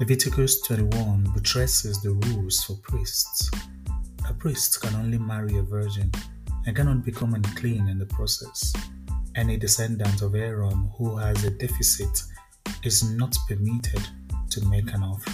Leviticus 21 buttresses the rules for priests. A priest can only marry a virgin and cannot become unclean in the process. Any descendant of Aaron who has a deficit is not permitted to make an offering.